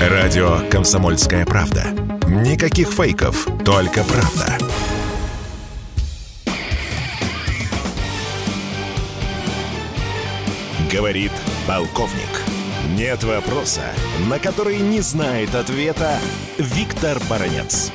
Радио «Комсомольская правда». Никаких фейков, только правда. Говорит полковник. Нет вопроса, на который не знает ответа Виктор Баранец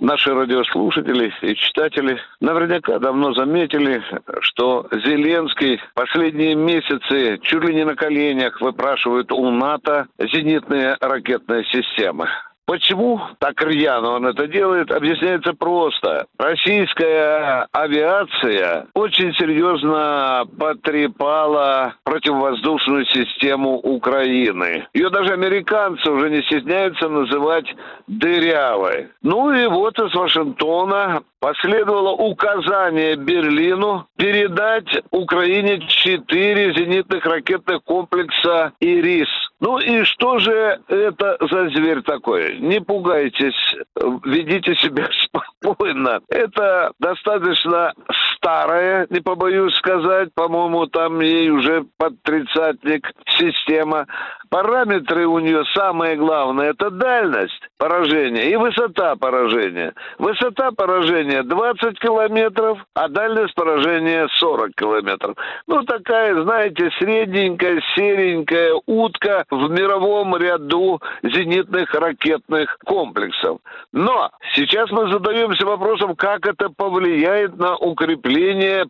наши радиослушатели и читатели наверняка давно заметили, что Зеленский последние месяцы чуть ли не на коленях выпрашивает у НАТО зенитные ракетные системы. Почему так рьяно он это делает, объясняется просто. Российская авиация очень серьезно потрепала противовоздушную систему Украины. Ее даже американцы уже не стесняются называть дырявой. Ну и вот из Вашингтона последовало указание Берлину передать Украине четыре зенитных ракетных комплекса «Ирис». Ну и что же это за зверь такой? Не пугайтесь, ведите себя спокойно. Это достаточно старая, не побоюсь сказать, по-моему, там ей уже под тридцатник система. Параметры у нее самое главное – это дальность поражения и высота поражения. Высота поражения 20 километров, а дальность поражения 40 километров. Ну, такая, знаете, средненькая, серенькая утка в мировом ряду зенитных ракетных комплексов. Но сейчас мы задаемся вопросом, как это повлияет на укрепление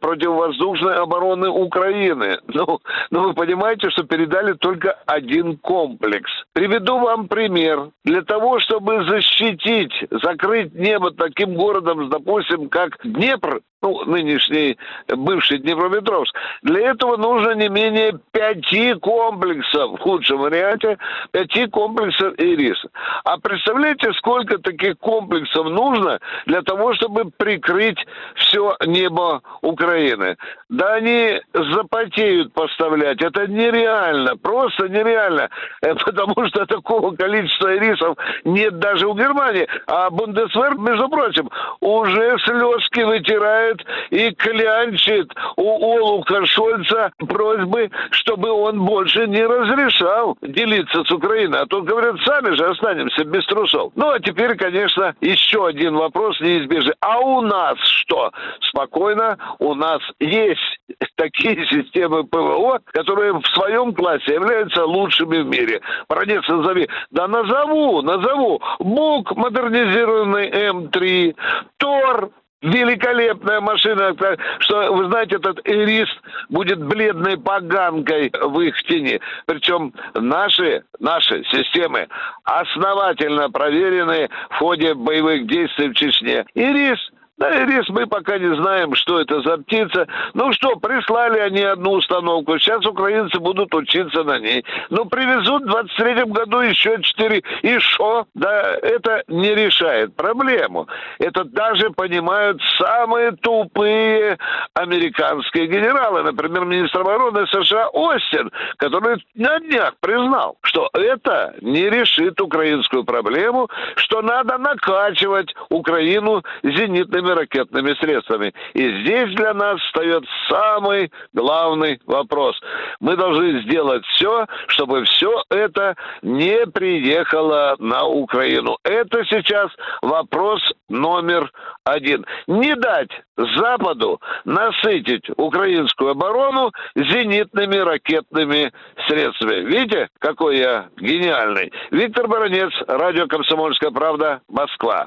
противовоздушной обороны Украины. Ну, ну вы понимаете, что передали только один комплекс. Приведу вам пример. Для того, чтобы защитить, закрыть небо таким городом, допустим, как Днепр, ну, нынешний бывший Днепропетровск. Для этого нужно не менее пяти комплексов, в худшем варианте, пяти комплексов ИРИС. А представляете, сколько таких комплексов нужно для того, чтобы прикрыть все небо Украины? Да они запотеют поставлять. Это нереально, просто нереально. Э, потому что такого количества ирисов нет даже у Германии. А Бундесвер, между прочим, уже слезки вытирает выступает и клянчит у Олуха Шольца просьбы, чтобы он больше не разрешал делиться с Украиной. А тут говорят, сами же останемся без трусов. Ну, а теперь, конечно, еще один вопрос неизбежный. А у нас что? Спокойно, у нас есть такие системы ПВО, которые в своем классе являются лучшими в мире. Бронец назови. Да назову, назову. БУК модернизированный М3, ТОР великолепная машина, что, вы знаете, этот Ирис будет бледной поганкой в их тени. Причем наши, наши системы основательно проверены в ходе боевых действий в Чечне. Ирис да, Ирис, мы пока не знаем, что это за птица. Ну что, прислали они одну установку. Сейчас украинцы будут учиться на ней. Ну, привезут в 23 году еще четыре. И что? Да, это не решает проблему. Это даже понимают самые тупые американские генералы. Например, министр обороны США Остин, который на днях признал, что это не решит украинскую проблему, что надо накачивать Украину зенитными ракетными ракетными средствами. И здесь для нас встает самый главный вопрос. Мы должны сделать все, чтобы все это не приехало на Украину. Это сейчас вопрос номер один. Не дать Западу насытить украинскую оборону зенитными ракетными средствами. Видите, какой я гениальный. Виктор Баранец, радио «Комсомольская правда», Москва.